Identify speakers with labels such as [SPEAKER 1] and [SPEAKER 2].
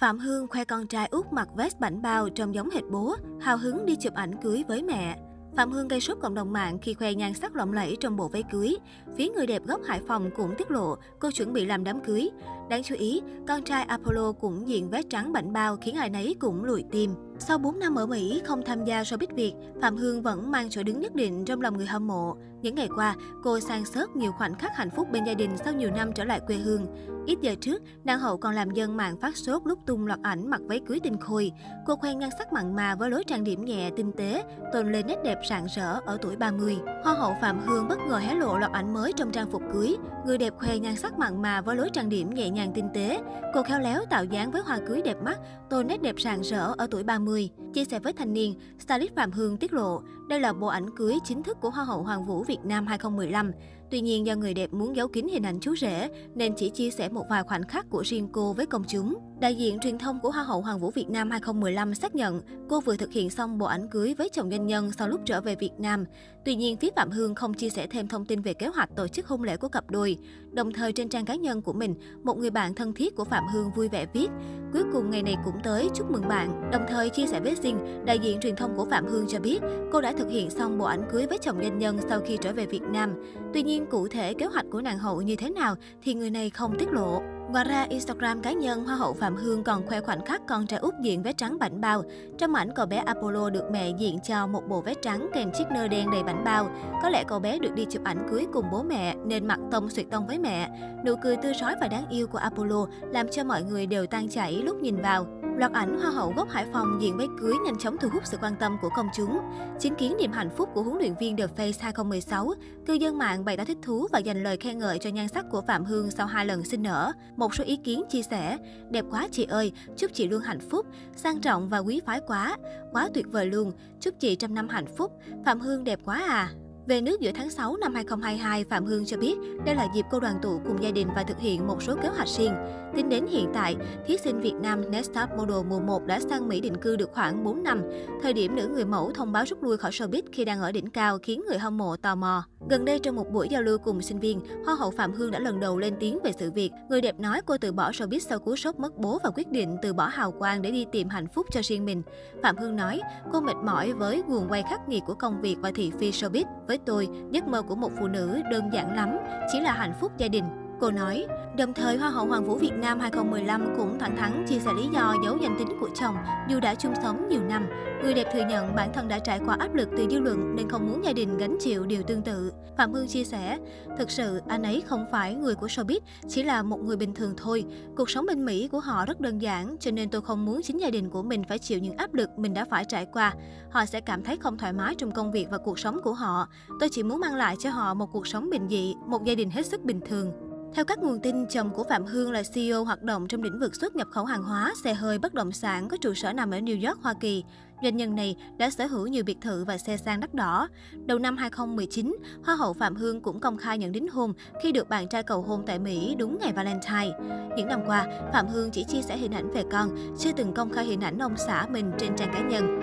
[SPEAKER 1] Phạm Hương khoe con trai út mặc vest bảnh bao trông giống hệt bố, hào hứng đi chụp ảnh cưới với mẹ. Phạm Hương gây sốt cộng đồng mạng khi khoe nhan sắc lộng lẫy trong bộ váy cưới. Phía người đẹp gốc Hải Phòng cũng tiết lộ cô chuẩn bị làm đám cưới. Đáng chú ý, con trai Apollo cũng diện vest trắng bảnh bao khiến ai nấy cũng lùi tim. Sau 4 năm ở Mỹ không tham gia showbiz Việt, Phạm Hương vẫn mang chỗ đứng nhất định trong lòng người hâm mộ. Những ngày qua, cô sang sớt nhiều khoảnh khắc hạnh phúc bên gia đình sau nhiều năm trở lại quê hương. Ít giờ trước, nàng hậu còn làm dân mạng phát sốt lúc tung loạt ảnh mặc váy cưới tinh khôi. Cô khoe nhan sắc mặn mà với lối trang điểm nhẹ, tinh tế, tôn lên nét đẹp rạng rỡ ở tuổi 30. Hoa hậu Phạm Hương bất ngờ hé lộ loạt ảnh mới trong trang phục cưới. Người đẹp khoe nhan sắc mặn mà với lối trang điểm nhẹ nhàng tinh tế. Cô khéo léo tạo dáng với hoa cưới đẹp mắt, tôn nét đẹp rạng rỡ ở tuổi 30. Chia sẻ với thanh niên, stylist Phạm Hương tiết lộ, đây là bộ ảnh cưới chính thức của Hoa hậu Hoàng vũ Việt Nam 2015. Tuy nhiên do người đẹp muốn giấu kín hình ảnh chú rể nên chỉ chia sẻ một vài khoảnh khắc của riêng cô với công chúng. Đại diện truyền thông của Hoa hậu Hoàng vũ Việt Nam 2015 xác nhận cô vừa thực hiện xong bộ ảnh cưới với chồng doanh nhân sau lúc trở về Việt Nam. Tuy nhiên, phía Phạm Hương không chia sẻ thêm thông tin về kế hoạch tổ chức hôn lễ của cặp đôi. Đồng thời trên trang cá nhân của mình, một người bạn thân thiết của Phạm Hương vui vẻ viết Cuối cùng ngày này cũng tới, chúc mừng bạn. Đồng thời chia sẻ với Sinh, đại diện truyền thông của Phạm Hương cho biết cô đã thực hiện xong bộ ảnh cưới với chồng doanh nhân sau khi trở về Việt Nam. Tuy nhiên, cụ thể kế hoạch của nàng hậu như thế nào thì người này không tiết lộ. Ngoài ra, Instagram cá nhân Hoa hậu Phạm Hương còn khoe khoảnh khắc con trai út diện vé trắng bảnh bao. Trong ảnh, cậu bé Apollo được mẹ diện cho một bộ vé trắng kèm chiếc nơ đen đầy bảnh bao. Có lẽ cậu bé được đi chụp ảnh cưới cùng bố mẹ nên mặt tông suyệt tông với mẹ. Nụ cười tươi rói và đáng yêu của Apollo làm cho mọi người đều tan chảy lúc nhìn vào. Loạt ảnh Hoa hậu gốc Hải Phòng diện váy cưới nhanh chóng thu hút sự quan tâm của công chúng. Chứng kiến niềm hạnh phúc của huấn luyện viên The Face 2016, cư dân mạng bày tỏ thích thú và dành lời khen ngợi cho nhan sắc của Phạm Hương sau hai lần sinh nở. Một số ý kiến chia sẻ, đẹp quá chị ơi, chúc chị luôn hạnh phúc, sang trọng và quý phái quá, quá tuyệt vời luôn, chúc chị trăm năm hạnh phúc, Phạm Hương đẹp quá à. Về nước giữa tháng 6 năm 2022, Phạm Hương cho biết đây là dịp cô đoàn tụ cùng gia đình và thực hiện một số kế hoạch riêng. Tính đến hiện tại, thí sinh Việt Nam Next Top Model mùa 1 đã sang Mỹ định cư được khoảng 4 năm. Thời điểm nữ người mẫu thông báo rút lui khỏi showbiz khi đang ở đỉnh cao khiến người hâm mộ tò mò. Gần đây trong một buổi giao lưu cùng sinh viên, Hoa hậu Phạm Hương đã lần đầu lên tiếng về sự việc. Người đẹp nói cô từ bỏ showbiz sau cú sốc mất bố và quyết định từ bỏ hào quang để đi tìm hạnh phúc cho riêng mình. Phạm Hương nói, cô mệt mỏi với guồng quay khắc nghiệt của công việc và thị phi showbiz. Với tôi, giấc mơ của một phụ nữ đơn giản lắm, chỉ là hạnh phúc gia đình. Cô nói, đồng thời Hoa hậu Hoàng vũ Việt Nam 2015 cũng thẳng thắn chia sẻ lý do giấu danh tính của chồng dù đã chung sống nhiều năm. Người đẹp thừa nhận bản thân đã trải qua áp lực từ dư luận nên không muốn gia đình gánh chịu điều tương tự. Phạm Hương chia sẻ, thực sự anh ấy không phải người của showbiz, chỉ là một người bình thường thôi. Cuộc sống bên Mỹ của họ rất đơn giản, cho nên tôi không muốn chính gia đình của mình phải chịu những áp lực mình đã phải trải qua. Họ sẽ cảm thấy không thoải mái trong công việc và cuộc sống của họ. Tôi chỉ muốn mang lại cho họ một cuộc sống bình dị, một gia đình hết sức bình thường. Theo các nguồn tin, chồng của Phạm Hương là CEO hoạt động trong lĩnh vực xuất nhập khẩu hàng hóa, xe hơi, bất động sản có trụ sở nằm ở New York, Hoa Kỳ. Doanh nhân này đã sở hữu nhiều biệt thự và xe sang đắt đỏ. Đầu năm 2019, Hoa hậu Phạm Hương cũng công khai nhận đính hôn khi được bạn trai cầu hôn tại Mỹ đúng ngày Valentine. Những năm qua, Phạm Hương chỉ chia sẻ hình ảnh về con, chưa từng công khai hình ảnh ông xã mình trên trang cá nhân.